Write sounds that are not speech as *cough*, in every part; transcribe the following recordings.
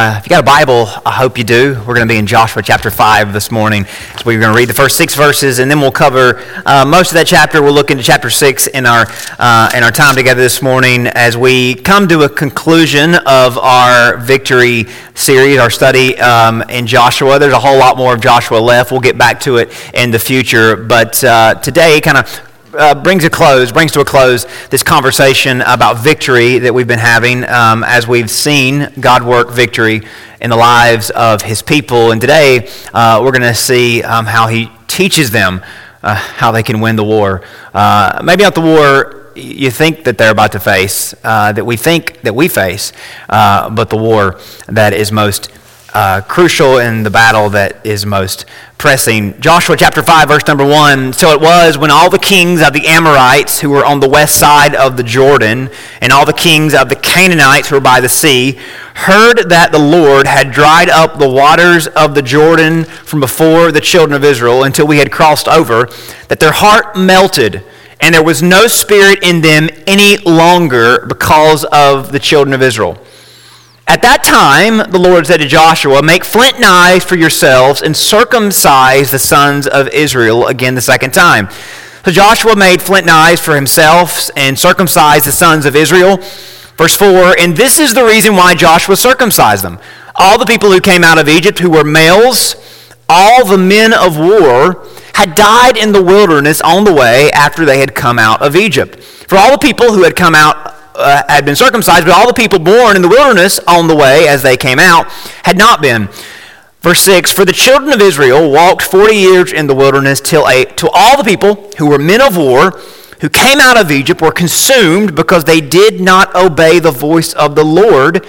Uh, if you got a Bible, I hope you do. We're going to be in Joshua chapter 5 this morning. So we're going to read the first six verses, and then we'll cover uh, most of that chapter. We'll look into chapter 6 in our, uh, in our time together this morning as we come to a conclusion of our victory series, our study um, in Joshua. There's a whole lot more of Joshua left. We'll get back to it in the future. But uh, today, kind of uh, brings a close, brings to a close this conversation about victory that we've been having um, as we've seen God work victory in the lives of His people. And today uh, we're going to see um, how He teaches them uh, how they can win the war. Uh, maybe not the war you think that they're about to face, uh, that we think that we face, uh, but the war that is most uh, crucial in the battle that is most pressing. Joshua chapter 5, verse number 1. So it was when all the kings of the Amorites who were on the west side of the Jordan and all the kings of the Canaanites who were by the sea heard that the Lord had dried up the waters of the Jordan from before the children of Israel until we had crossed over, that their heart melted and there was no spirit in them any longer because of the children of Israel. At that time, the Lord said to Joshua, Make flint knives for yourselves and circumcise the sons of Israel again the second time. So Joshua made flint knives for himself and circumcised the sons of Israel. Verse 4 And this is the reason why Joshua circumcised them. All the people who came out of Egypt who were males, all the men of war, had died in the wilderness on the way after they had come out of Egypt. For all the people who had come out uh, had been circumcised, but all the people born in the wilderness on the way as they came out had not been. Verse 6 For the children of Israel walked 40 years in the wilderness till, a, till all the people who were men of war who came out of Egypt were consumed because they did not obey the voice of the Lord,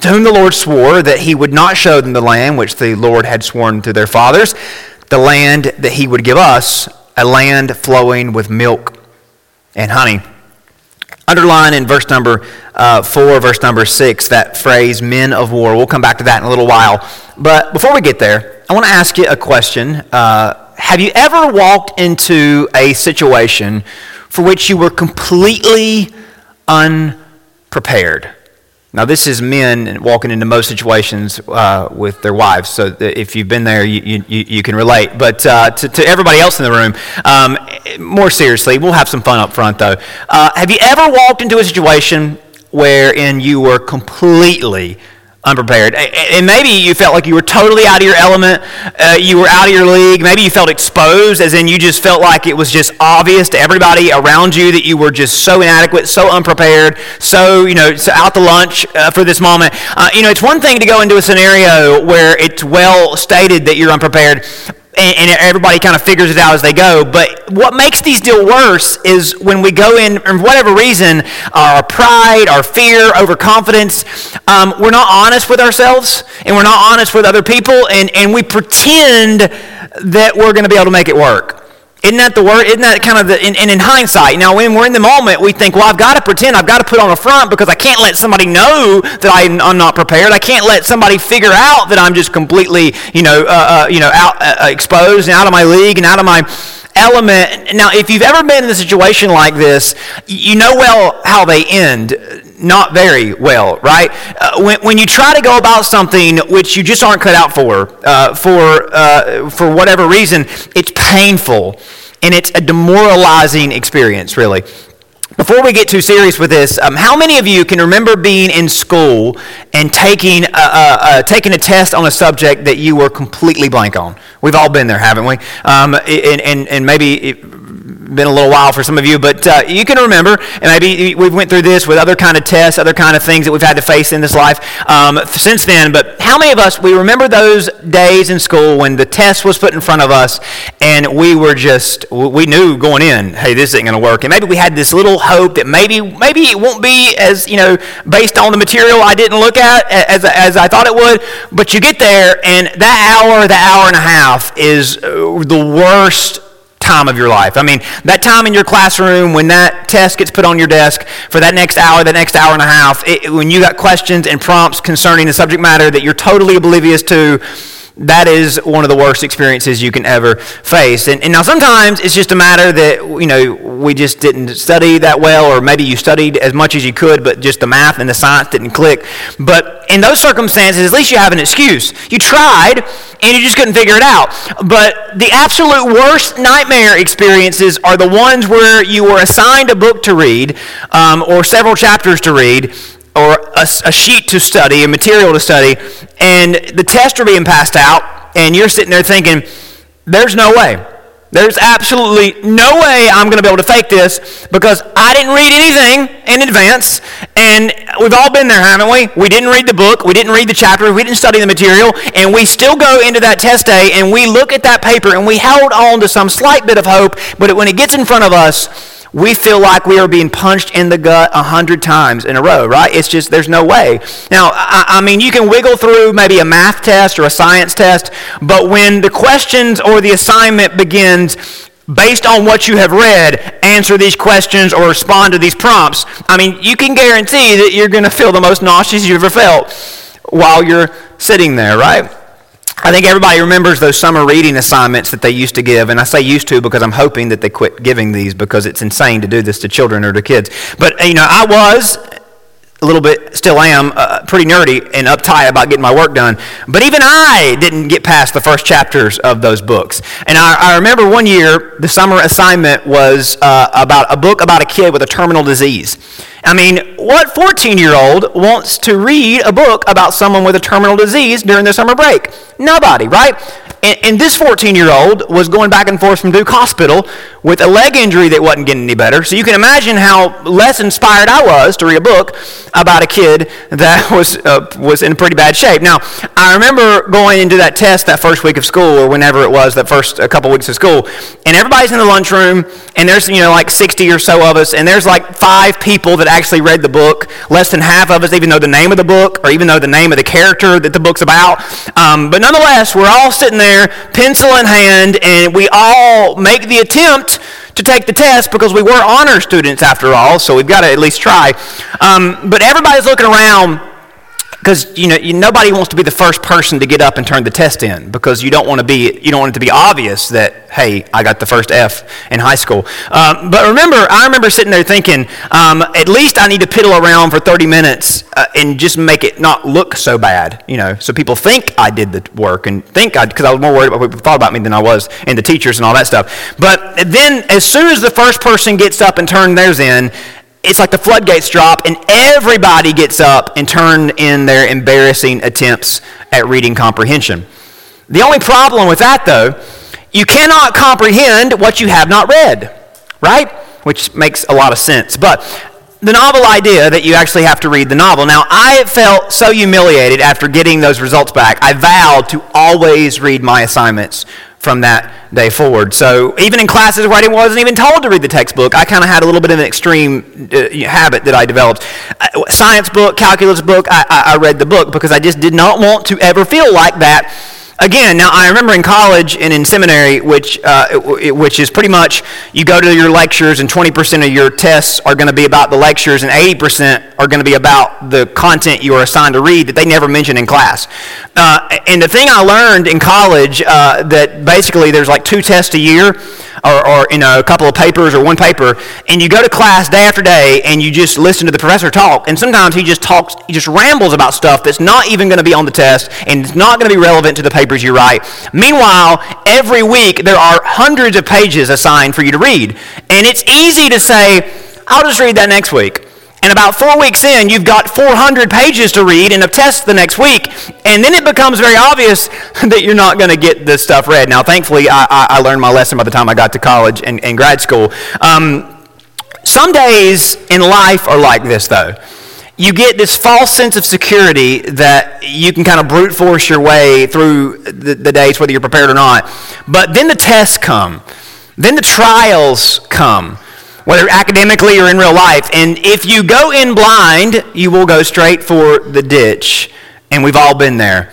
to whom the Lord swore that he would not show them the land which the Lord had sworn to their fathers, the land that he would give us, a land flowing with milk and honey. Underline in verse number uh, 4, verse number 6, that phrase, men of war. We'll come back to that in a little while. But before we get there, I want to ask you a question. Uh, have you ever walked into a situation for which you were completely unprepared? Now, this is men walking into most situations uh, with their wives, so if you've been there, you, you, you can relate. But uh, to, to, everybody else in the room, um, more seriously, we'll have some fun up front, though. Uh, have you ever walked into a situation wherein you were completely unprepared. And maybe you felt like you were totally out of your element. Uh, you were out of your league. Maybe you felt exposed, as in you just felt like it was just obvious to everybody around you that you were just so inadequate, so unprepared, so, you know, so out to lunch uh, for this moment. Uh, you know, it's one thing to go into a scenario where it's well stated that you're unprepared, and, and everybody kind of figures it out as they go. But what makes these deal worse is when we go in, for whatever reason, our pride, our fear, overconfidence, um, we're not honest with ourselves and we're not honest with other people, and, and we pretend that we're going to be able to make it work. Isn't that the word? Isn't that kind of the, and, and in hindsight, now when we're in the moment, we think, well, I've got to pretend, I've got to put on a front because I can't let somebody know that I'm, I'm not prepared. I can't let somebody figure out that I'm just completely, you know, uh, uh, you know, out, uh, uh exposed and out of my league and out of my element. Now, if you've ever been in a situation like this, you know well how they end not very well, right? Uh, when, when you try to go about something which you just aren't cut out for, uh, for, uh, for whatever reason, it's painful and it's a demoralizing experience, really. Before we get too serious with this, um, how many of you can remember being in school and taking a, a, taking a test on a subject that you were completely blank on? We've all been there, haven't we? Um, and, and, and maybe it, been a little while for some of you, but uh, you can remember, and maybe we've went through this with other kind of tests, other kind of things that we've had to face in this life um, since then. But how many of us we remember those days in school when the test was put in front of us, and we were just we knew going in, hey, this isn't going to work, and maybe we had this little hope that maybe maybe it won't be as you know based on the material I didn't look at as as I thought it would. But you get there, and that hour, the hour and a half is uh, the worst time of your life. I mean, that time in your classroom when that test gets put on your desk for that next hour, that next hour and a half, it, when you got questions and prompts concerning the subject matter that you're totally oblivious to, that is one of the worst experiences you can ever face. And, and, now sometimes it's just a matter that, you know, we just didn't study that well, or maybe you studied as much as you could, but just the math and the science didn't click. But in those circumstances, at least you have an excuse. You tried, and you just couldn't figure it out. But the absolute worst nightmare experiences are the ones where you were assigned a book to read, um, or several chapters to read, or a, a sheet to study, a material to study, and the tests are being passed out, and you're sitting there thinking, there's no way. There's absolutely no way I'm going to be able to fake this because I didn't read anything in advance. And we've all been there, haven't we? We didn't read the book, we didn't read the chapter, we didn't study the material, and we still go into that test day and we look at that paper and we held on to some slight bit of hope, but when it gets in front of us, we feel like we are being punched in the gut a hundred times in a row, right? It's just, there's no way. Now, I, I, mean, you can wiggle through maybe a math test or a science test, but when the questions or the assignment begins based on what you have read, answer these questions or respond to these prompts, I mean, you can guarantee that you're going to feel the most nauseous you've ever felt while you're sitting there, right? I think everybody remembers those summer reading assignments that they used to give, and I say used to because I'm hoping that they quit giving these because it's insane to do this to children or to kids. But, you know, I was a little bit, still am, uh, pretty nerdy and uptight about getting my work done. But even I didn't get past the first chapters of those books. And I, I remember one year, the summer assignment was uh, about a book about a kid with a terminal disease. I mean, what 14 year old wants to read a book about someone with a terminal disease during their summer break? Nobody, right? And, and this 14 year old was going back and forth from Duke Hospital with a leg injury that wasn't getting any better. So you can imagine how less inspired I was to read a book about a kid that *laughs* was, uh, was in pretty bad shape. Now, I remember going into that test that first week of school, or whenever it was, that first a couple weeks of school, and everybody's in the lunchroom, and there's, you know, like 60 or so of us, and there's like five people that actually read the book. Less than half of us even know the name of the book, or even know the name of the character that the book's about. Um, but nonetheless, we're all sitting there pencil in hand, and we all make the attempt to take the test because we were honor students after all, so we've got to at least try. Um, but everybody's looking around because you know you, nobody wants to be the first person to get up and turn the test in because you don't want to be you don't want it to be obvious that hey I got the first F in high school. Um, but remember, I remember sitting there thinking um, at least I need to piddle around for 30 minutes uh, and just make it not look so bad, you know, so people think I did the work and think I because I was more worried about what people thought about me than I was and the teachers and all that stuff. But then as soon as the first person gets up and turns theirs in it's like the floodgates drop and everybody gets up and turn in their embarrassing attempts at reading comprehension. The only problem with that, though, you cannot comprehend what you have not read, right? Which makes a lot of sense. But the novel idea that you actually have to read the novel. Now, I felt so humiliated after getting those results back. I vowed to always read my assignments from that day forward. So even in classes where I wasn't even told to read the textbook, I kind of had a little bit of an extreme uh, habit that I developed. Uh, science book, calculus book, I, I, I read the book because I just did not want to ever feel like that again, now I remember in college and in seminary, which, uh, which is pretty much you go to your lectures and 20% of your tests are going to be about the lectures and 80% are going to be about the content you are assigned to read that they never mention in class. Uh, and the thing I learned in college uh, that basically there's like two tests a year or, or you know, a couple of papers or one paper, and you go to class day after day and you just listen to the professor talk, and sometimes he just talks, he just rambles about stuff that's not even going to be on the test and it's not going to be relevant to the papers you write. Meanwhile, every week there are hundreds of pages assigned for you to read, and it's easy to say, I'll just read that next week. And about four weeks in, you've got 400 pages to read and a test the next week. And then it becomes very obvious *laughs* that you're not going to get this stuff read. Now, thankfully, I, I, I, learned my lesson by the time I got to college and, and grad school. Um, some days in life are like this, though. You get this false sense of security that you can kind of brute force your way through the, the days, whether you're prepared or not. But then the tests come, then the trials come whether academically or in real life. And if you go in blind, you will go straight for the ditch. And we've all been there,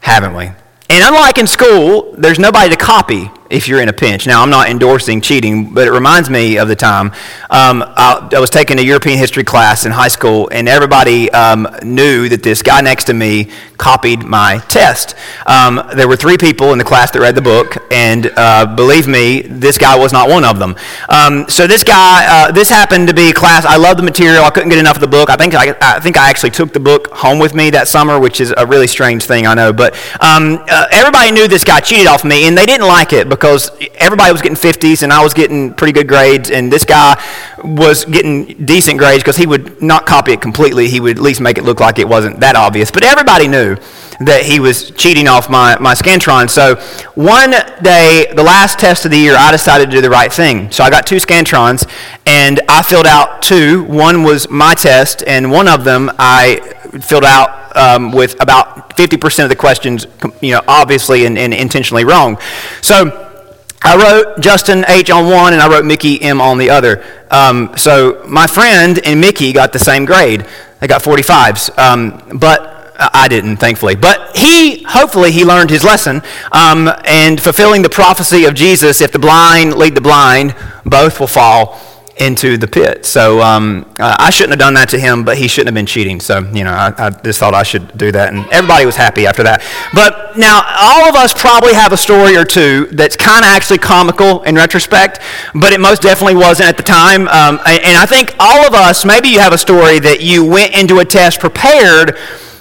haven't we? And unlike in school, there's nobody to copy if you're in a pinch. Now, I'm not endorsing cheating, but it reminds me of the time um, I, I, was taking a European history class in high school, and everybody um, knew that this guy next to me copied my test. Um, there were three people in the class that read the book, and uh, believe me, this guy was not one of them. Um, so this guy, uh, this happened to be a class. I loved the material. I couldn't get enough of the book. I think I, I, think I actually took the book home with me that summer, which is a really strange thing, I know. But um, uh, everybody knew this guy cheated off me, and they didn't like it because everybody was getting 50s, and I was getting pretty good grades, and this guy was getting decent grades because he would not copy it completely. He would at least make it look like it wasn't that obvious. But everybody knew that he was cheating off my, my Scantron. So one day, the last test of the year, I decided to do the right thing. So I got two Scantrons, and I filled out two. One was my test, and one of them I filled out um, with about 50% of the questions, you know, obviously and, and intentionally wrong. So I wrote Justin H on one and I wrote Mickey M on the other. Um, so my friend and Mickey got the same grade. They got 45s. Um, but I didn't, thankfully. But he, hopefully, he learned his lesson. Um, and fulfilling the prophecy of Jesus, if the blind lead the blind, both will fall into the pit. So um, uh, I shouldn't have done that to him, but he shouldn't have been cheating. So, you know, I, I, just thought I should do that. And everybody was happy after that. But now, all of us probably have a story or two that's kind of actually comical in retrospect, but it most definitely wasn't at the time. Um, and, and I think all of us, maybe you have a story that you went into a test prepared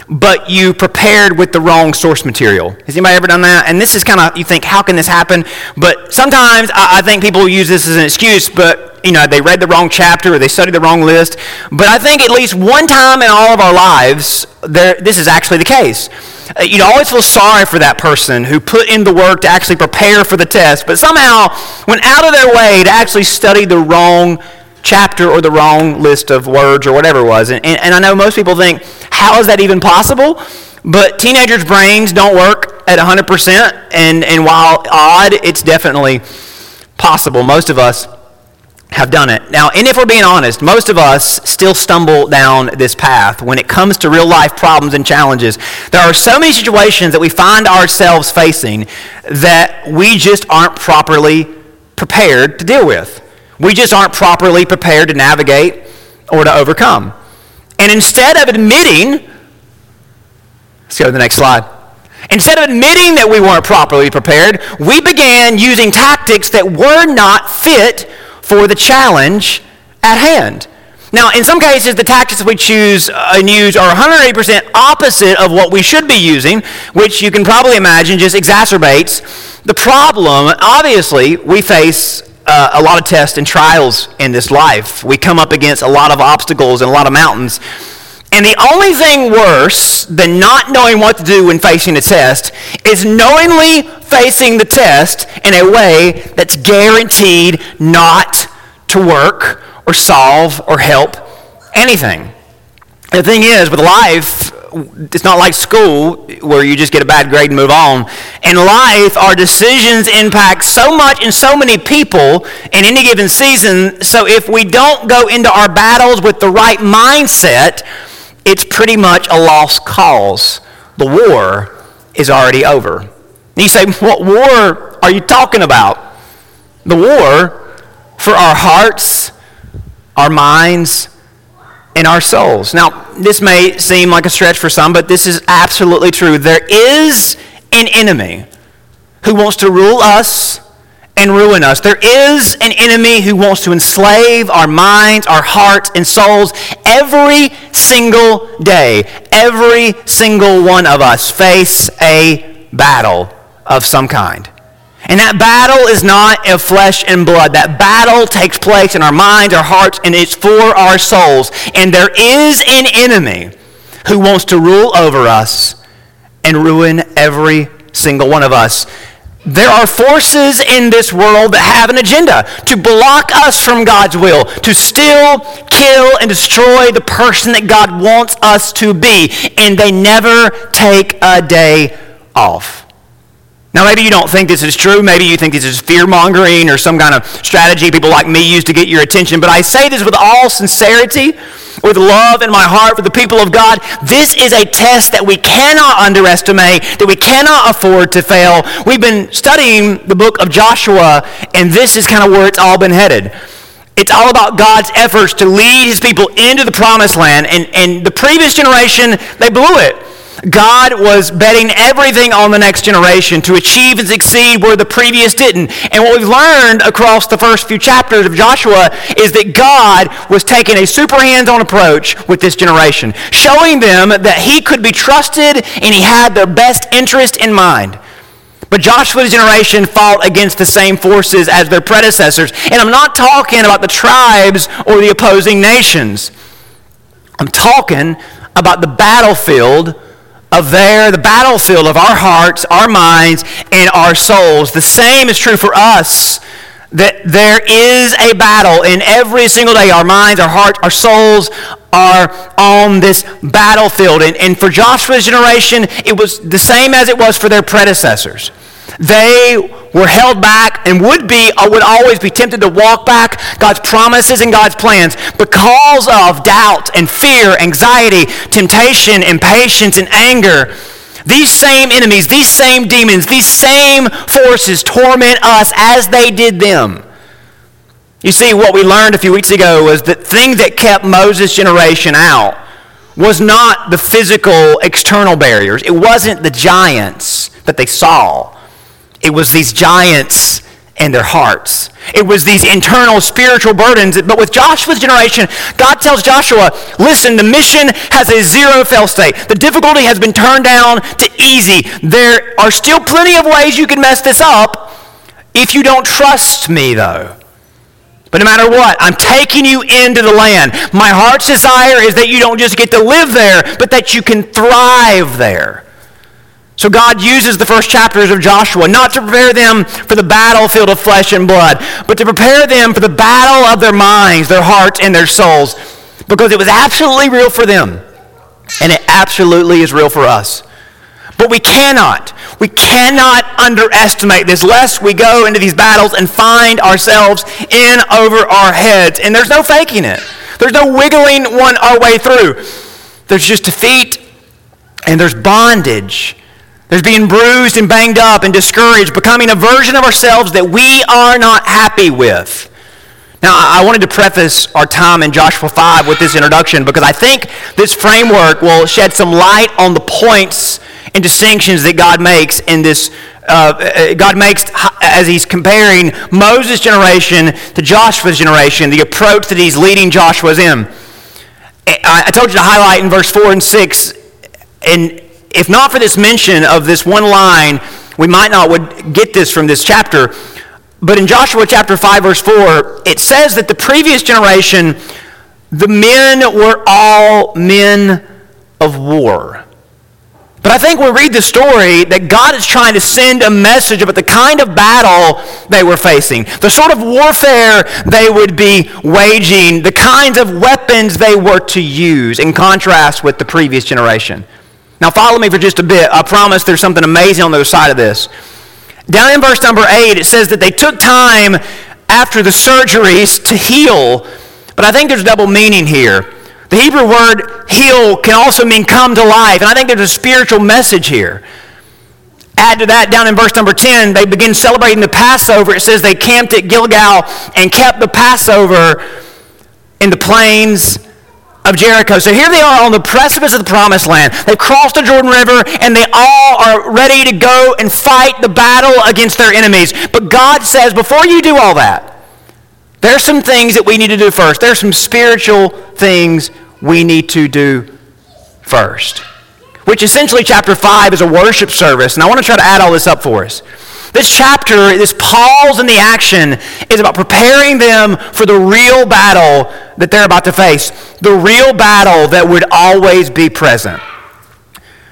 but you prepared with the wrong source material. Has anybody ever done that? And this is kind of, you think, how can this happen? But sometimes I, I, think people use this as an excuse, but, you know, they read the wrong chapter or they studied the wrong list. But I think at least one time in all of our lives, there, this is actually the case. Uh, you'd always feel sorry for that person who put in the work to actually prepare for the test, but somehow went out of their way to actually study the wrong chapter or the wrong list of words or whatever it was. And, and, and I know most people think, how is that even possible? But teenagers' brains don't work at 100%, and, and while odd, it's definitely possible. Most of us have done it. Now, and if we're being honest, most of us still stumble down this path when it comes to real life problems and challenges. There are so many situations that we find ourselves facing that we just aren't properly prepared to deal with. We just aren't properly prepared to navigate or to overcome. And instead of admitting, let's go to the next slide. Instead of admitting that we weren't properly prepared, we began using tactics that were not fit for the challenge at hand. Now, in some cases, the tactics we choose and use are 180% opposite of what we should be using, which you can probably imagine just exacerbates the problem. Obviously, we face uh, a lot of tests and trials in this life. We come up against a lot of obstacles and a lot of mountains. And the only thing worse than not knowing what to do when facing a test is knowingly facing the test in a way that's guaranteed not to work or solve or help anything. The thing is, with life, it's not like school where you just get a bad grade and move on. In life, our decisions impact so much and so many people in any given season. So if we don't go into our battles with the right mindset, it's pretty much a lost cause. The war is already over. And you say, *laughs* what war are you talking about? The war for our hearts, our minds, in our souls. Now, this may seem like a stretch for some, but this is absolutely true. There is an enemy who wants to rule us and ruin us. There is an enemy who wants to enslave our minds, our hearts, and souls every single day. Every single one of us face a battle of some kind. And that battle is not of flesh and blood. That battle takes place in our minds, our hearts, and it's for our souls. And there is an enemy who wants to rule over us and ruin every single one of us. There are forces in this world that have an agenda to block us from God's will, to steal, kill, and destroy the person that God wants us to be. And they never take a day off. Now, maybe you don't think this is true. Maybe you think this is fear mongering or some kind of strategy people like me use to get your attention. But I say this with all sincerity, with love in my heart for the people of God. This is a test that we cannot underestimate, that we cannot afford to fail. We've been studying the book of Joshua, and this is kind of where it's all been headed. It's all about God's efforts to lead his people into the promised land. And, and the previous generation, they blew it. God was betting everything on the next generation to achieve and succeed where the previous didn't. And what we've learned across the first few chapters of Joshua is that God was taking a super hands on approach with this generation, showing them that he could be trusted and he had their best interest in mind. But Joshua's generation fought against the same forces as their predecessors. And I'm not talking about the tribes or the opposing nations. I'm talking about the battlefield of there, the battlefield of our hearts, our minds, and our souls. The same is true for us. That there is a battle in every single day. Our minds, our hearts, our souls are on this battlefield. And, and for Joshua's generation, it was the same as it was for their predecessors. They were held back and would be or would always be tempted to walk back God's promises and God's plans because of doubt and fear, anxiety, temptation, impatience, and anger. These same enemies, these same demons, these same forces torment us as they did them. You see, what we learned a few weeks ago was that thing that kept Moses' generation out was not the physical external barriers. It wasn't the giants that they saw. It was these giants and their hearts. It was these internal spiritual burdens. But with Joshua's generation, God tells Joshua, listen, the mission has a zero fail state. The difficulty has been turned down to easy. There are still plenty of ways you can mess this up if you don't trust me, though. But no matter what, I'm taking you into the land. My heart's desire is that you don't just get to live there, but that you can thrive there. So God uses the first chapters of Joshua not to prepare them for the battlefield of flesh and blood, but to prepare them for the battle of their minds, their hearts, and their souls, because it was absolutely real for them, and it absolutely is real for us. But we cannot, we cannot underestimate this, lest we go into these battles and find ourselves in over our heads. And there's no faking it. There's no wiggling one our way through. There's just defeat and there's bondage there's being bruised and banged up and discouraged, becoming a version of ourselves that we are not happy with. Now, I wanted to preface our time in Joshua 5 with this introduction because I think this framework will shed some light on the points and distinctions that God makes in this. Uh, God makes as he's comparing Moses' generation to Joshua's generation, the approach that he's leading Joshua's in. I told you to highlight in verse 4 and 6, and if not for this mention of this one line, we might not would get this from this chapter. But in Joshua chapter 5, verse 4, it says that the previous generation, the men were all men of war. But I think we read the story that God is trying to send a message about the kind of battle they were facing, the sort of warfare they would be waging, the kinds of weapons they were to use in contrast with the previous generation. Now, follow me for just a bit. I promise there's something amazing on the other side of this. Down in verse number 8, it says that they took time after the surgeries to heal. But I think there's double meaning here. The Hebrew word heal can also mean come to life. And I think there's a spiritual message here. Add to that, down in verse number 10, they begin celebrating the Passover. It says they camped at Gilgal and kept the Passover in the plains of Jericho. So here they are on the precipice of the promised land. They've crossed the Jordan River and they all are ready to go and fight the battle against their enemies. But God says, before you do all that, there's some things that we need to do first. There's some spiritual things we need to do first. Which essentially, chapter 5 is a worship service. And I want to try to add all this up for us. This chapter, this pause in the action, is about preparing them for the real battle that they're about to face, the real battle that would always be present.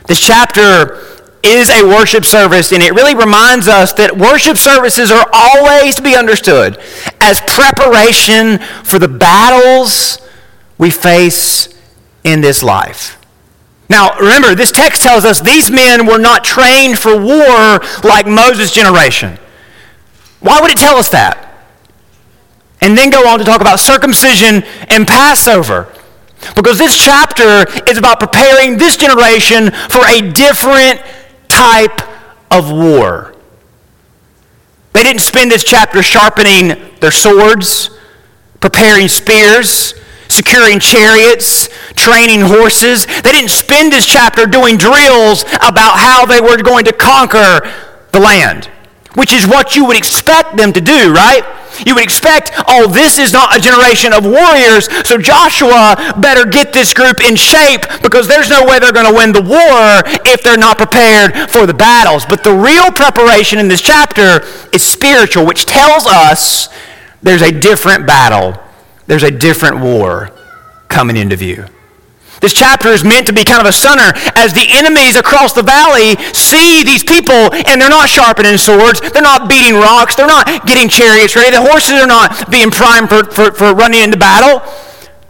This chapter is a worship service, and it really reminds us that worship services are always to be understood as preparation for the battles we face in this life. Now, remember, this text tells us these men were not trained for war like Moses' generation. Why would it tell us that? And then go on to talk about circumcision and Passover. Because this chapter is about preparing this generation for a different type of war. They didn't spend this chapter sharpening their swords, preparing spears, securing chariots, training horses. They didn't spend this chapter doing drills about how they were going to conquer the land, which is what you would expect them to do, right? You would expect, oh, this is not a generation of warriors, so Joshua better get this group in shape because there's no way they're going to win the war if they're not prepared for the battles. But the real preparation in this chapter is spiritual, which tells us there's a different battle, there's a different war coming into view. This chapter is meant to be kind of a stunner as the enemies across the valley see these people and they're not sharpening swords, they're not beating rocks, they're not getting chariots ready, the horses are not being primed for, for, for running into battle.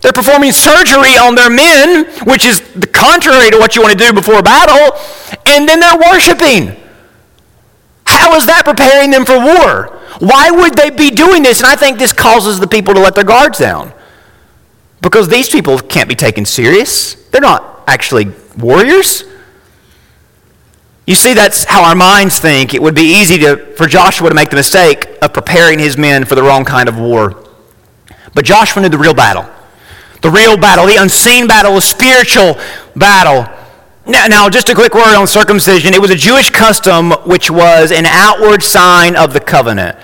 They're performing surgery on their men, which is the contrary to what you want to do before battle, and then they're worshiping. How is that preparing them for war? Why would they be doing this? And I think this causes the people to let their guards down. Because these people can't be taken serious. They're not actually warriors. You see, that's how our minds think. It would be easy to, for Joshua to make the mistake of preparing his men for the wrong kind of war. But Joshua knew the real battle. The real battle, the unseen battle, the spiritual battle. Now, now, just a quick word on circumcision. It was a Jewish custom which was an outward sign of the covenant.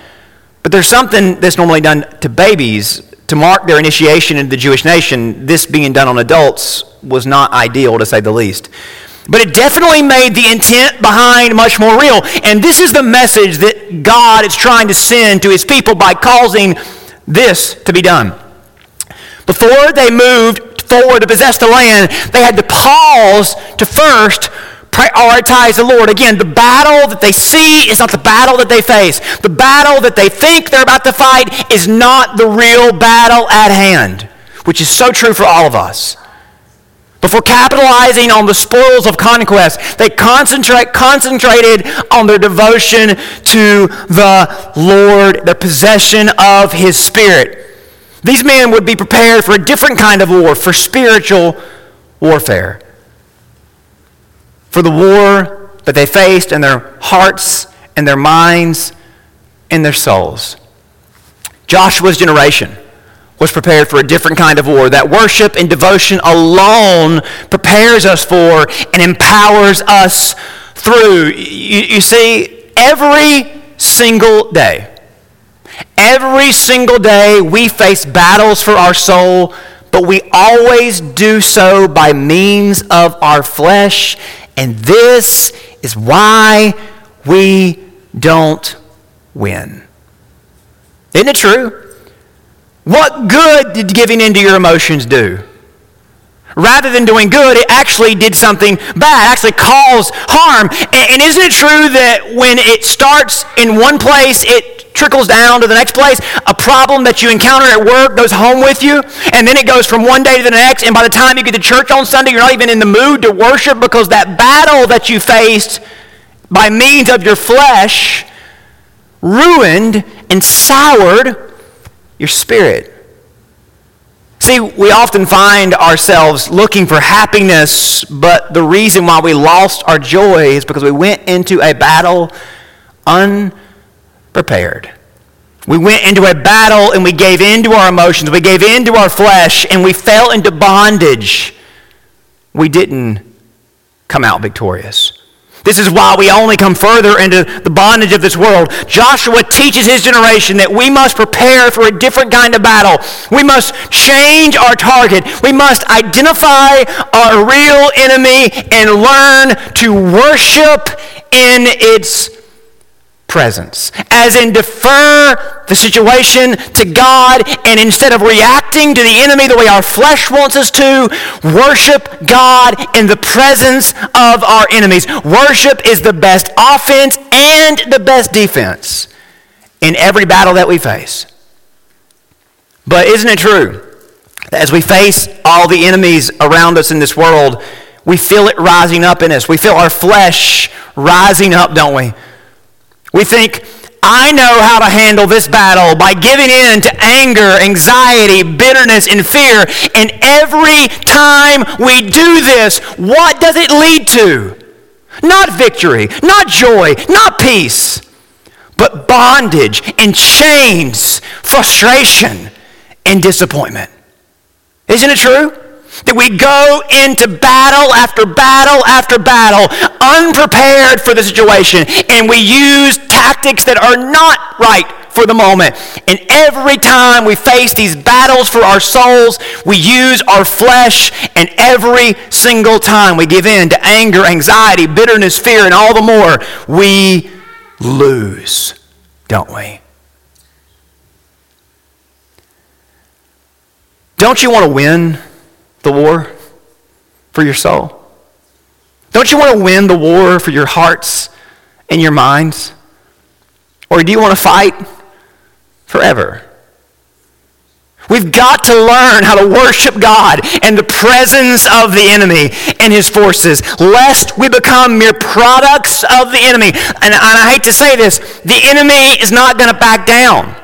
But there's something that's normally done to babies to mark their initiation into the Jewish nation, this being done on adults was not ideal, to say the least. But it definitely made the intent behind much more real. And this is the message that God is trying to send to his people by causing this to be done. Before they moved forward to possess the land, they had to pause to first prioritize the Lord. Again, the battle that they see is not the battle that they face. The battle that they think they're about to fight is not the real battle at hand, which is so true for all of us. Before capitalizing on the spoils of conquest, they concentrate, concentrated on their devotion to the Lord, their possession of His Spirit. These men would be prepared for a different kind of war, for spiritual warfare for the war that they faced in their hearts and their minds and their souls. Joshua's generation was prepared for a different kind of war that worship and devotion alone prepares us for and empowers us through. You, you see, every single day, every single day we face battles for our soul, but we always do so by means of our flesh and this is why we don't win. Isn't it true? What good did giving into your emotions do? Rather than doing good, it actually did something bad, actually caused harm. And, isn't it true that when it starts in one place, it trickles down to the next place. A problem that you encounter at work goes home with you, and then it goes from one day to the next, and by the time you get to church on Sunday, you're not even in the mood to worship because that battle that you faced by means of your flesh ruined and soured your spirit. See, we often find ourselves looking for happiness, but the reason why we lost our joy is because we went into a battle unprepared prepared. We went into a battle and we gave in to our emotions. We gave in to our flesh and we fell into bondage. We didn't come out victorious. This is why we only come further into the bondage of this world. Joshua teaches his generation that we must prepare for a different kind of battle. We must change our target. We must identify our real enemy and learn to worship in its presence. As in, defer the situation to God, and instead of reacting to the enemy the way our flesh wants us to, worship God in the presence of our enemies. Worship is the best offense and the best defense in every battle that we face. But isn't it true that as we face all the enemies around us in this world, we feel it rising up in us. We feel our flesh rising up, don't we? We think, I know how to handle this battle by giving in to anger, anxiety, bitterness, and fear. And every time we do this, what does it lead to? Not victory, not joy, not peace, but bondage and chains, frustration, and disappointment. Isn't it true? That we go into battle after battle after battle unprepared for the situation, and we use tactics that are not right for the moment. And every time we face these battles for our souls, we use our flesh, and every single time we give in to anger, anxiety, bitterness, fear, and all the more, we lose, don't we? Don't you want to win? The war for your soul? Don't you want to win the war for your hearts and your minds? Or do you want to fight forever? We've got to learn how to worship God and the presence of the enemy and his forces, lest we become mere products of the enemy. And, and I hate to say this, the enemy is not going to back down.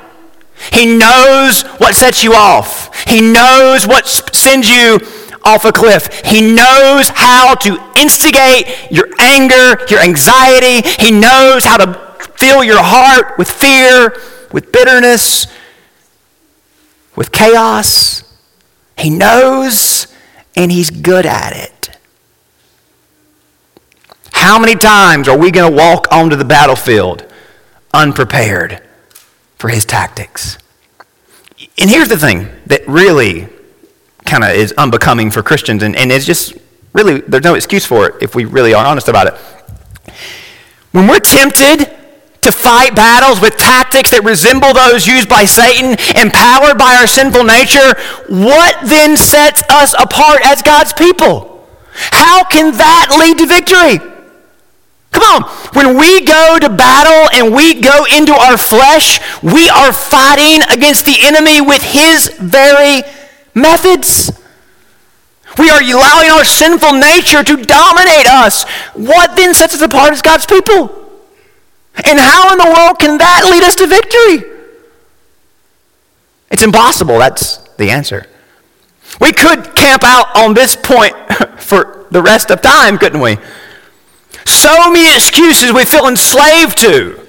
He knows what sets you off. He knows what sends you off a cliff. He knows how to instigate your anger, your anxiety. He knows how to fill your heart with fear, with bitterness, with chaos. He knows, and he's good at it. How many times are we going to walk onto the battlefield unprepared? for his tactics. And here's the thing that really kind of is unbecoming for Christians, and, and it's just really, there's no excuse for it if we really are honest about it. When we're tempted to fight battles with tactics that resemble those used by Satan, empowered by our sinful nature, what then sets us apart as God's people? How can that lead to victory? Come on. When we go to battle and we go into our flesh, we are fighting against the enemy with his very methods. We are allowing our sinful nature to dominate us. What then sets us apart as God's people? And how in the world can that lead us to victory? It's impossible. That's the answer. We could camp out on this point *laughs* for the rest of time, couldn't we? So many excuses we feel enslaved to.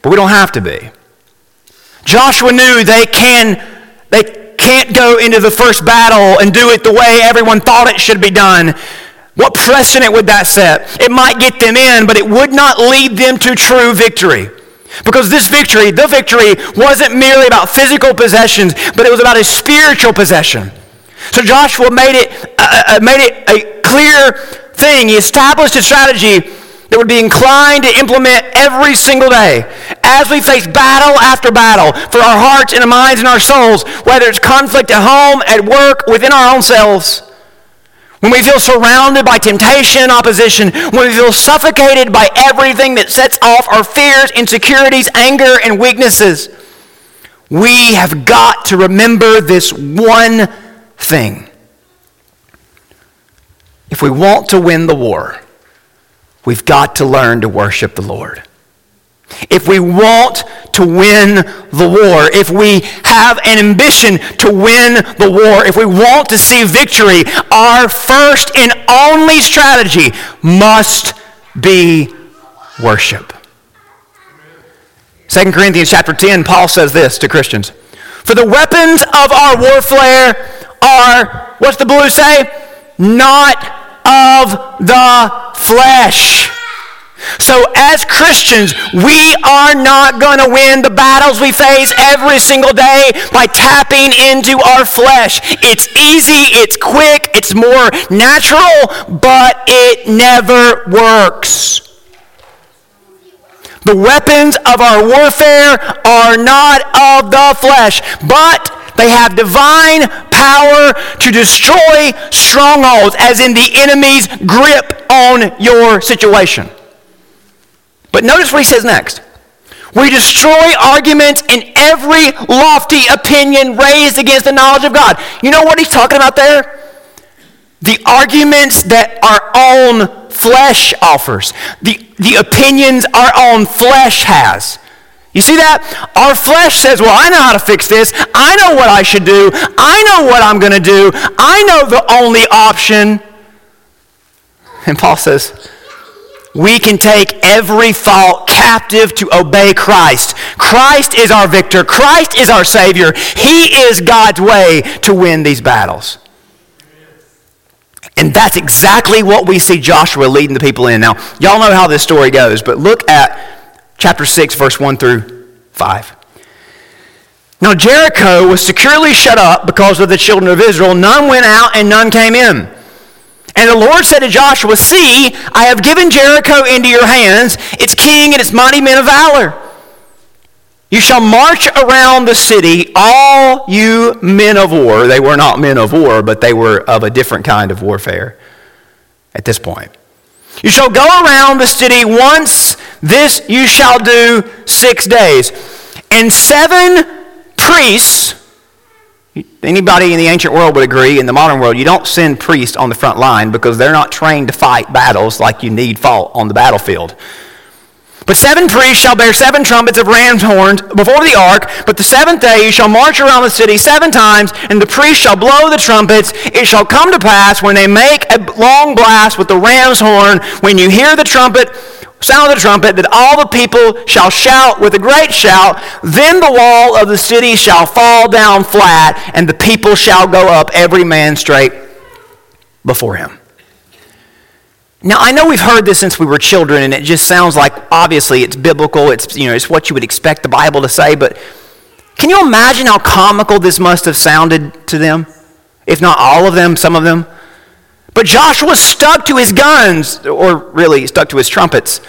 But we don't have to be. Joshua knew they can they can't go into the first battle and do it the way everyone thought it should be done. What precedent would that set? It might get them in, but it would not lead them to true victory. Because this victory, the victory, wasn't merely about physical possessions, but it was about a spiritual possession. So Joshua made it, uh, uh made it a clear thing. He established a strategy that would be inclined to implement every single day as we face battle after battle for our hearts and our minds and our souls, whether it's conflict at home, at work, within our own selves. When we feel surrounded by temptation and opposition, when we feel suffocated by everything that sets off our fears, insecurities, anger, and weaknesses, we have got to remember this one thing. If we want to win the war, we've got to learn to worship the Lord. If we want to win the war, if we have an ambition to win the war, if we want to see victory, our first and only strategy must be worship. 2 Corinthians chapter 10, Paul says this to Christians. For the weapons of our warfare are, what's the blue say? Not of the flesh. So, as Christians, we are not going to win the battles we face every single day by tapping into our flesh. It's easy, it's quick, it's more natural, but it never works. The weapons of our warfare are not of the flesh, but they have divine power to destroy strongholds, as in the enemy's grip on your situation. But notice what he says next. We destroy arguments and every lofty opinion raised against the knowledge of God. You know what he's talking about there? the arguments that our own flesh offers, the, the opinions our own flesh has. You see that? Our flesh says, Well, I know how to fix this. I know what I should do. I know what I'm going to do. I know the only option. And Paul says, we can take every thought captive to obey Christ. Christ is our victor. Christ is our Savior. He is God's way to win these battles. And that's exactly what we see Joshua leading the people in. Now, y'all know how this story goes, but look at chapter 6, verse 1 through 5. Now, Jericho was securely shut up because of the children of Israel. None went out and none came in. And the Lord said to Joshua, See, I have given Jericho into your hands, its king and its mighty men of valor. You shall march around the city, all you men of war. They were not men of war, but they were of a different kind of warfare at this point. You shall go around the city once, this you shall do six days. And seven priests Anybody in the ancient world would agree, in the modern world, you don't send priests on the front line because they're not trained to fight battles like you need fought on the battlefield. But seven priests shall bear seven trumpets of ram's horns before the ark. But the seventh day you shall march around the city seven times, and the priests shall blow the trumpets. It shall come to pass when they make a long blast with the ram's horn, when you hear the trumpet, sound of the trumpet, that all the people shall shout with a great shout. Then the wall of the city shall fall down flat, and the people shall go up, every man straight before him. Now, I know we've heard this since we were children, and it just sounds like obviously it's biblical, it's, you know, it's what you would expect the Bible to say, but can you imagine how comical this must have sounded to them? If not all of them, some of them. But Joshua stuck to his guns, or really stuck to his trumpets.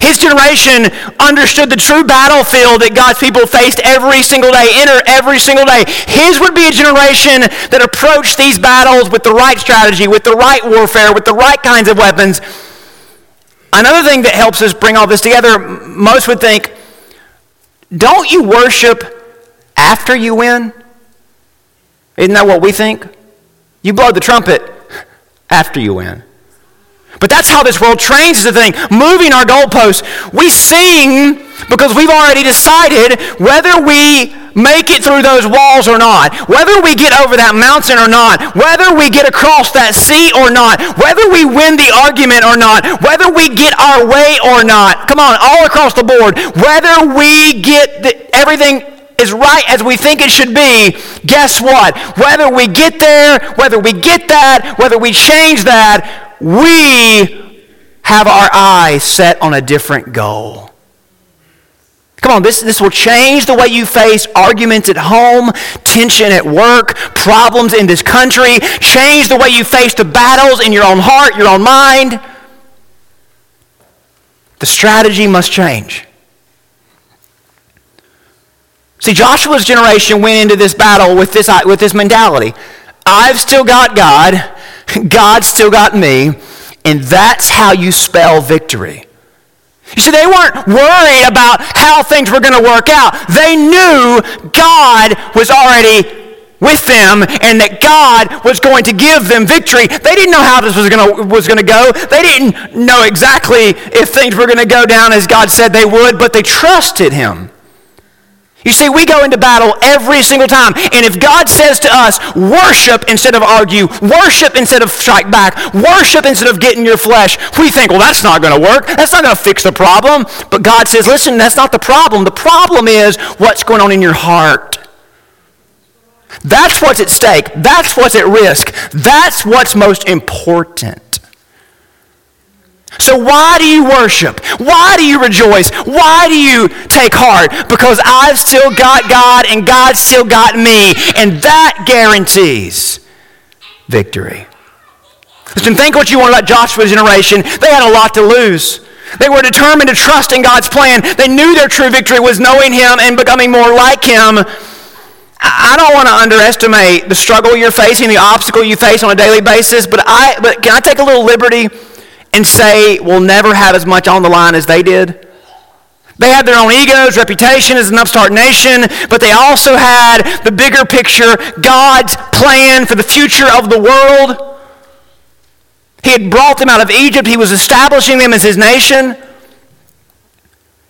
His generation understood the true battlefield that God's people faced every single day, enter every single day. His would be a generation that approached these battles with the right strategy, with the right warfare, with the right kinds of weapons. Another thing that helps us bring all this together, most would think, don't you worship after you win? Isn't that what we think? You blow the trumpet after you win. But that's how this world trains is the thing, moving our goalposts. We sing because we've already decided whether we make it through those walls or not, whether we get over that mountain or not, whether we get across that sea or not, whether we win the argument or not, whether we get our way or not. Come on, all across the board. Whether we get the, everything is right as we think it should be, guess what? Whether we get there, whether we get that, whether we change that, we have our eyes set on a different goal. Come on, this, this will change the way you face arguments at home, tension at work, problems in this country, change the way you face the battles in your own heart, your own mind. The strategy must change. See, Joshua's generation went into this battle with this, uh, with this mentality. I've still got God, *laughs* God's still got me, and that's how you spell victory. You see, they weren't worried about how things were going to work out. They knew God was already with them and that God was going to give them victory. They didn't know how this was going to, was going to go. They didn't know exactly if things were going to go down as God said they would, but they trusted Him. You see, we go into battle every single time. And if God says to us, worship instead of argue, worship instead of strike back, worship instead of getting your flesh, we think, well, that's not going to work. That's not going to fix the problem. But God says, listen, that's not the problem. The problem is what's going on in your heart. That's what's at stake. That's what's at risk. That's what's most important. So why do you worship? Why do you rejoice? Why do you take heart? Because I've still got God and God's still got me. And that guarantees victory. Listen, think what you want about Joshua's generation. They had a lot to lose. They were determined to trust in God's plan. They knew their true victory was knowing Him and becoming more like Him. I don't want to underestimate the struggle you're facing, the obstacle you face on a daily basis, but I but can I take a little liberty? And say we'll never have as much on the line as they did. They had their own egos, reputation as an upstart nation, but they also had the bigger picture, God's plan for the future of the world. He had brought them out of Egypt. He was establishing them as his nation.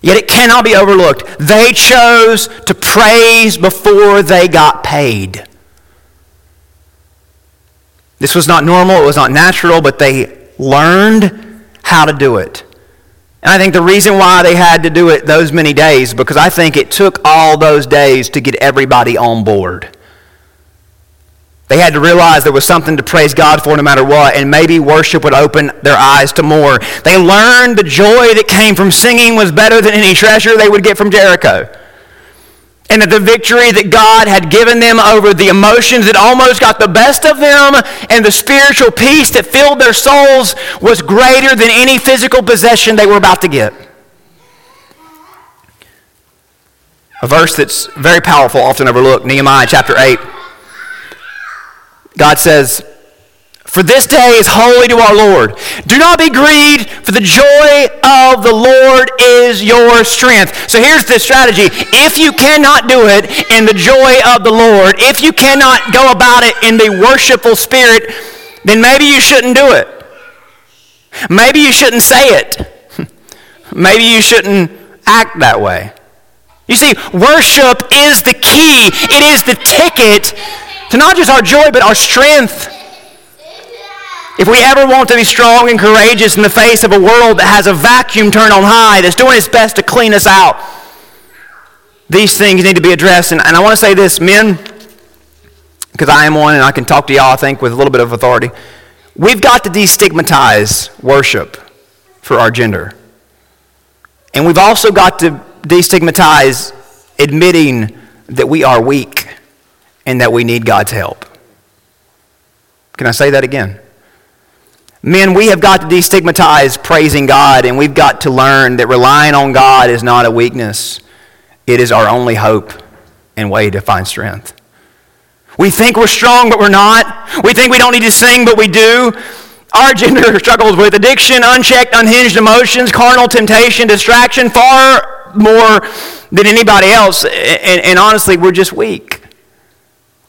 Yet it cannot be overlooked. They chose to praise before they got paid. This was not normal, it was not natural, but they learned how to do it. And I think the reason why they had to do it those many days, because I think it took all those days to get everybody on board. They had to realize there was something to praise God for no matter what, and maybe worship would open their eyes to more. They learned the joy that came from singing was better than any treasure they would get from Jericho. And that the victory that God had given them over the emotions that almost got the best of them and the spiritual peace that filled their souls was greater than any physical possession they were about to get. A verse that's very powerful, often overlooked, Nehemiah chapter 8. God says, For this day is holy to our Lord. Do not be grieved, for the joy of the Lord is your strength. So here's the strategy. If you cannot do it in the joy of the Lord, if you cannot go about it in the worshipful spirit, then maybe you shouldn't do it. Maybe you shouldn't say it. *laughs* maybe you shouldn't act that way. You see, worship is the key, it is the ticket to not just our joy, but our strength. If we ever want to be strong and courageous in the face of a world that has a vacuum turned on high, that's doing its best to clean us out, these things need to be addressed. And, and I want to say this, men, because I am one and I can talk to y'all, I think, with a little bit of authority. We've got to destigmatize worship for our gender. And we've also got to destigmatize admitting that we are weak and that we need God's help. Can I say that again? Men, we have got to destigmatize praising God, and we've got to learn that relying on God is not a weakness, it is our only hope and way to find strength. We think we're strong, but we're not. We think we don't need to sing, but we do. Our *laughs* gender struggles with addiction, unchecked, unhinged emotions, carnal temptation, distraction, far more than anybody else. And, and honestly, we're just weak.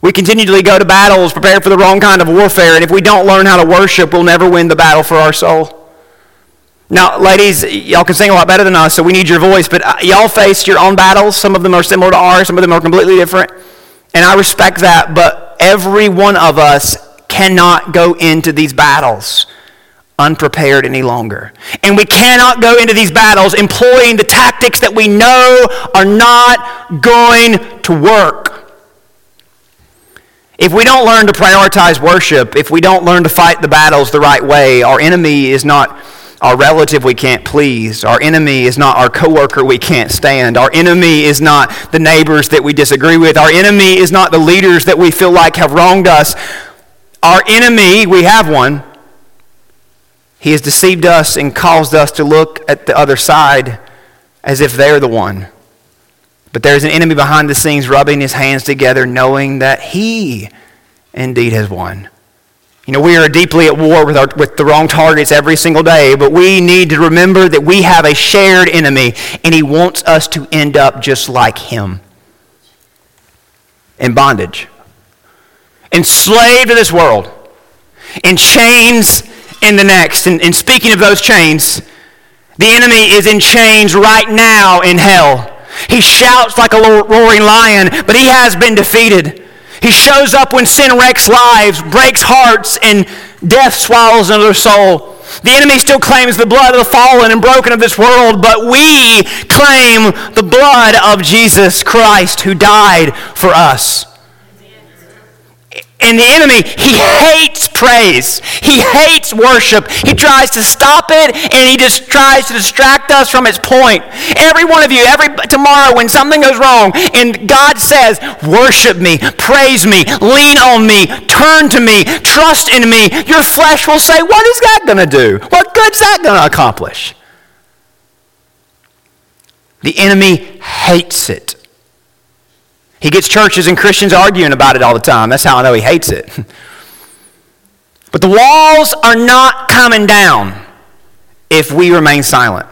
We continually go to battles prepared for the wrong kind of warfare, and if we don't learn how to worship, we'll never win the battle for our soul. Now, ladies, y'all can sing a lot better than us, so we need your voice, but uh, y'all face your own battles. Some of them are similar to ours, some of them are completely different, and I respect that, but every one of us cannot go into these battles unprepared any longer. And we cannot go into these battles employing the tactics that we know are not going to work. If we don't learn to prioritize worship, if we don't learn to fight the battles the right way, our enemy is not our relative we can't please. Our enemy is not our coworker we can't stand. Our enemy is not the neighbors that we disagree with. Our enemy is not the leaders that we feel like have wronged us. Our enemy, we have one. He has deceived us and caused us to look at the other side as if they're the one. But there's an enemy behind the scenes rubbing his hands together, knowing that he indeed has won. You know, we are deeply at war with, our, with the wrong targets every single day, but we need to remember that we have a shared enemy, and he wants us to end up just like him in bondage, enslaved to this world, in chains in the next. And, and speaking of those chains, the enemy is in chains right now in hell. He shouts like a roaring lion, but he has been defeated. He shows up when sin wrecks lives, breaks hearts, and death swallows another soul. The enemy still claims the blood of the fallen and broken of this world, but we claim the blood of Jesus Christ who died for us. And the enemy, he hates praise. He hates worship. He tries to stop it and he just tries to distract us from its point. Every one of you, every tomorrow when something goes wrong and God says, worship me, praise me, lean on me, turn to me, trust in me, your flesh will say, what is that going to do? What good's that going to accomplish? The enemy hates it. He gets churches and Christians arguing about it all the time. That's how I know he hates it. *laughs* But the walls are not coming down if we remain silent.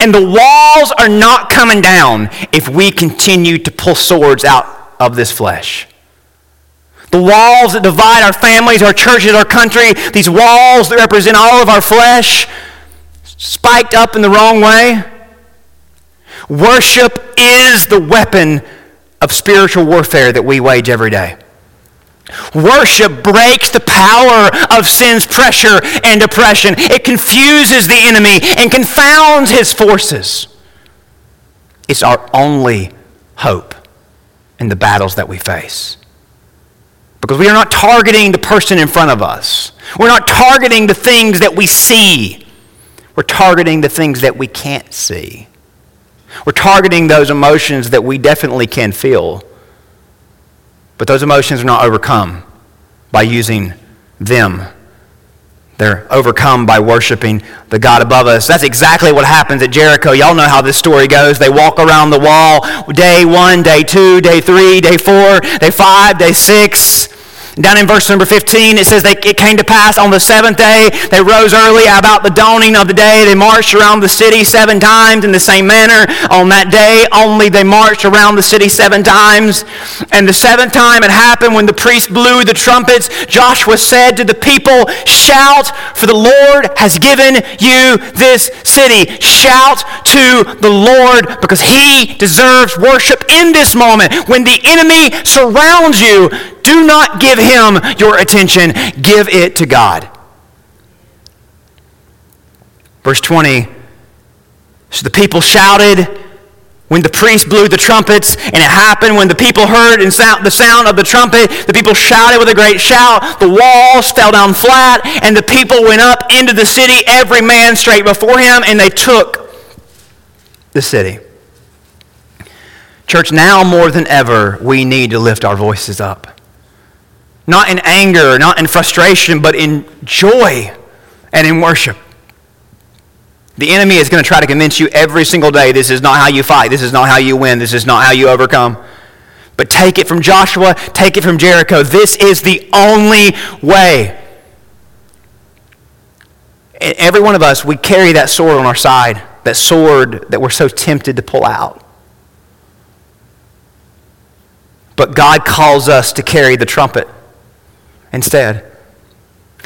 And the walls are not coming down if we continue to pull swords out of this flesh. The walls that divide our families, our churches, our country, these walls that represent all of our flesh, spiked up in the wrong way. Worship is the weapon of spiritual warfare that we wage every day. Worship breaks the power of sin's pressure and oppression. It confuses the enemy and confounds his forces. It's our only hope in the battles that we face. Because we are not targeting the person in front of us. We're not targeting the things that we see. We're targeting the things that we can't see. We're targeting those emotions that we definitely can feel. But those emotions are not overcome by using them. They're overcome by worshiping the God above us. That's exactly what happens at Jericho. Y'all know how this story goes. They walk around the wall day one, day two, day three, day four, day five, day six. Down in verse number 15, it says, they, It came to pass on the seventh day, they rose early about the dawning of the day. They marched around the city seven times in the same manner. On that day only they marched around the city seven times. And the seventh time it happened when the priest blew the trumpets. Joshua said to the people, Shout, for the Lord has given you this city. Shout to the Lord because he deserves worship in this moment. When the enemy surrounds you, do not give him your attention, give it to God. Verse 20 So the people shouted when the priest blew the trumpets, and it happened when the people heard and sound, the sound of the trumpet. The people shouted with a great shout. The walls fell down flat, and the people went up into the city, every man straight before him, and they took the city. Church, now more than ever, we need to lift our voices up not in anger, not in frustration, but in joy and in worship. The enemy is going to try to convince you every single day this is not how you fight, this is not how you win, this is not how you overcome. But take it from Joshua, take it from Jericho. This is the only way. And every one of us, we carry that sword on our side, that sword that we're so tempted to pull out. But God calls us to carry the trumpet instead.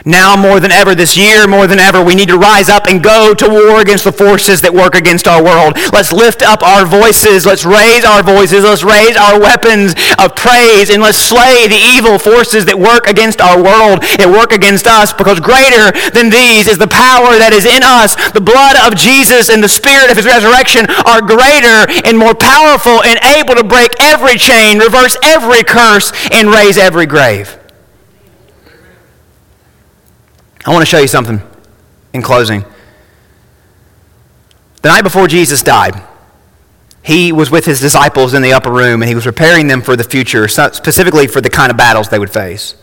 Now, more than ever, this year, more than ever, we need to rise up and go to war against the forces that work against our world. Let's lift up our voices. Let's raise our voices. Let's raise our weapons of praise. And let's slay the evil forces that work against our world, that work against us. Because greater than these is the power that is in us. The blood of Jesus and the spirit of his resurrection are greater and more powerful and able to break every chain, reverse every curse, and raise every grave. I want to show you something in closing. The night before Jesus died, he was with his disciples in the upper room and he was preparing them for the future, specifically for the kind of battles they would face.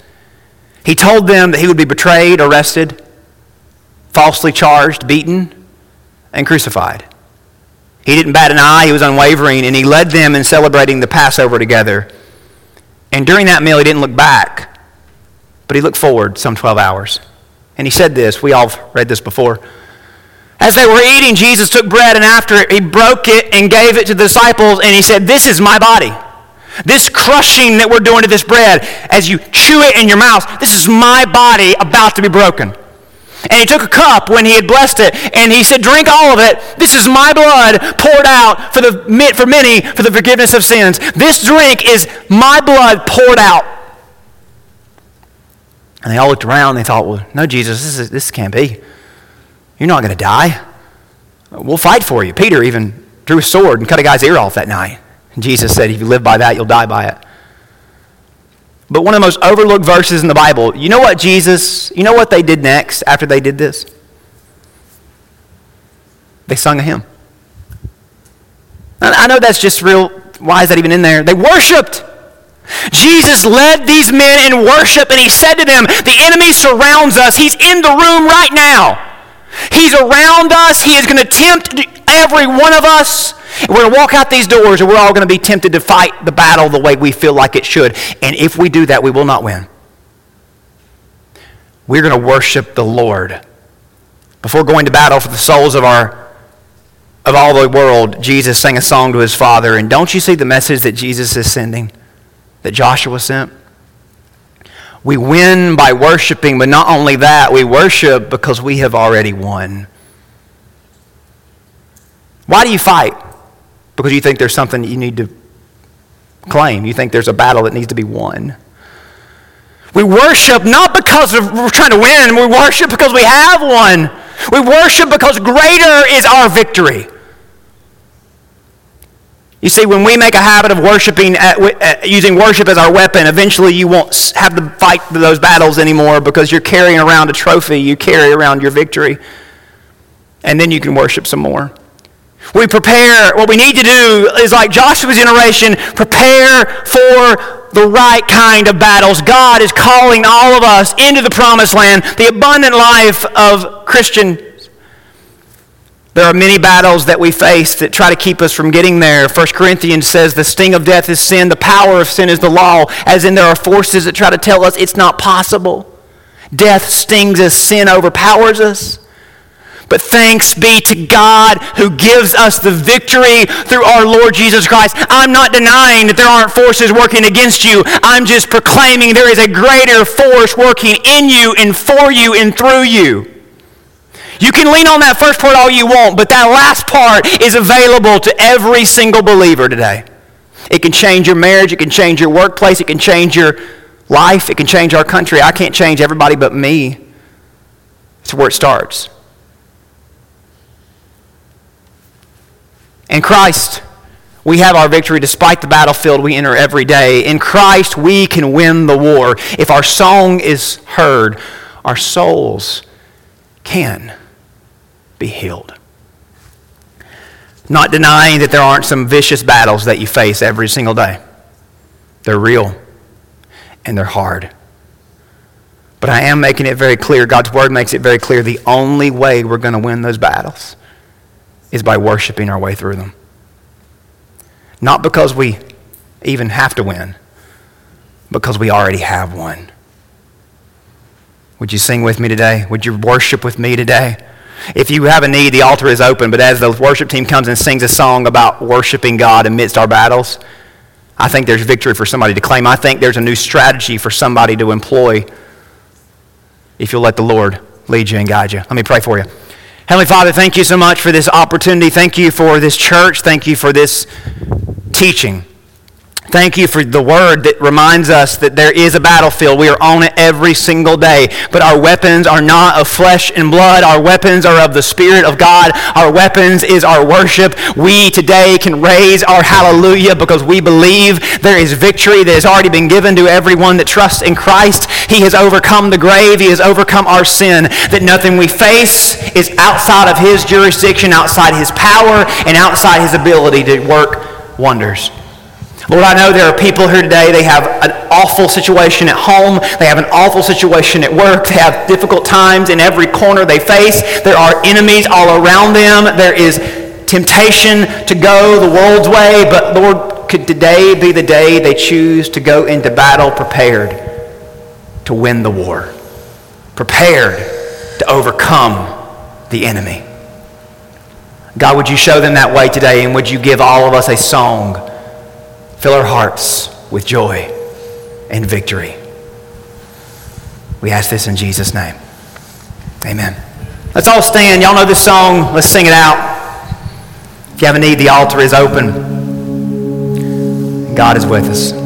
He told them that he would be betrayed, arrested, falsely charged, beaten, and crucified. He didn't bat an eye, he was unwavering, and he led them in celebrating the Passover together. And during that meal, he didn't look back, but he looked forward some 12 hours. And he said this. We all read this before. As they were eating, Jesus took bread, and after it, he broke it and gave it to the disciples, and he said, This is my body. This crushing that we're doing to this bread, as you chew it in your mouth, this is my body about to be broken. And he took a cup when he had blessed it, and he said, Drink all of it. This is my blood poured out for, the, for many for the forgiveness of sins. This drink is my blood poured out. And they all looked around and they thought, well, no, Jesus, this, is, this can't be. You're not going to die. We'll fight for you. Peter even drew a sword and cut a guy's ear off that night. And Jesus said, if you live by that, you'll die by it. But one of the most overlooked verses in the Bible, you know what Jesus, you know what they did next after they did this? They sung a hymn. I know that's just real. Why is that even in there? They worshiped. Jesus led these men in worship and he said to them, The enemy surrounds us. He's in the room right now. He's around us. He is going to tempt every one of us. We're going to walk out these doors and we're all going to be tempted to fight the battle the way we feel like it should. And if we do that, we will not win. We're going to worship the Lord. Before going to battle for the souls of our of all the world, Jesus sang a song to his Father. And don't you see the message that Jesus is sending? That Joshua sent? We win by worshiping, but not only that, we worship because we have already won. Why do you fight? Because you think there's something you need to claim. You think there's a battle that needs to be won. We worship not because we're trying to win, we worship because we have won. We worship because greater is our victory. You see, when we make a habit of worshiping, at, using worship as our weapon, eventually you won't have to fight those battles anymore because you're carrying around a trophy. You carry around your victory. And then you can worship some more. We prepare, what we need to do is like Joshua's generation, prepare for the right kind of battles. God is calling all of us into the promised land, the abundant life of Christian there are many battles that we face that try to keep us from getting there. 1 Corinthians says the sting of death is sin, the power of sin is the law, as in there are forces that try to tell us it's not possible. Death stings us, sin overpowers us. But thanks be to God who gives us the victory through our Lord Jesus Christ. I'm not denying that there aren't forces working against you. I'm just proclaiming there is a greater force working in you and for you and through you. You can lean on that first part all you want, but that last part is available to every single believer today. It can change your marriage, it can change your workplace, it can change your life, it can change our country. I can't change everybody but me. It's where it starts. In Christ, we have our victory despite the battlefield we enter every day. In Christ, we can win the war. If our song is heard, our souls can be healed. Not denying that there aren't some vicious battles that you face every single day. They're real and they're hard. But I am making it very clear, God's word makes it very clear the only way we're going to win those battles is by worshiping our way through them. Not because we even have to win, because we already have won. Would you sing with me today? Would you worship with me today? If you have a need, the altar is open. But as the worship team comes and sings a song about worshiping God amidst our battles, I think there's victory for somebody to claim. I think there's a new strategy for somebody to employ if you'll let the Lord lead you and guide you. Let me pray for you. Heavenly Father, thank you so much for this opportunity. Thank you for this church. Thank you for this teaching. Thank you for the word that reminds us that there is a battlefield. We are on it every single day. But our weapons are not of flesh and blood. Our weapons are of the Spirit of God. Our weapons is our worship. We today can raise our hallelujah because we believe there is victory that has already been given to everyone that trusts in Christ. He has overcome the grave. He has overcome our sin. That nothing we face is outside of His jurisdiction, outside His power, and outside His ability to work wonders. Lord, I know there are people here today, they have an awful situation at home, they have an awful situation at work, they have difficult times in every corner they face, there are enemies all around them, there is temptation to go the world's way, but Lord, could today be the day they choose to go into battle prepared to win the war, prepared to overcome the enemy? God, would you show them that way today, and would you give all of us a song? Fill our hearts with joy and victory. We ask this in Jesus' name. Amen. Let's all stand. Y'all know this song. Let's sing it out. If you have a need, the altar is open. God is with us.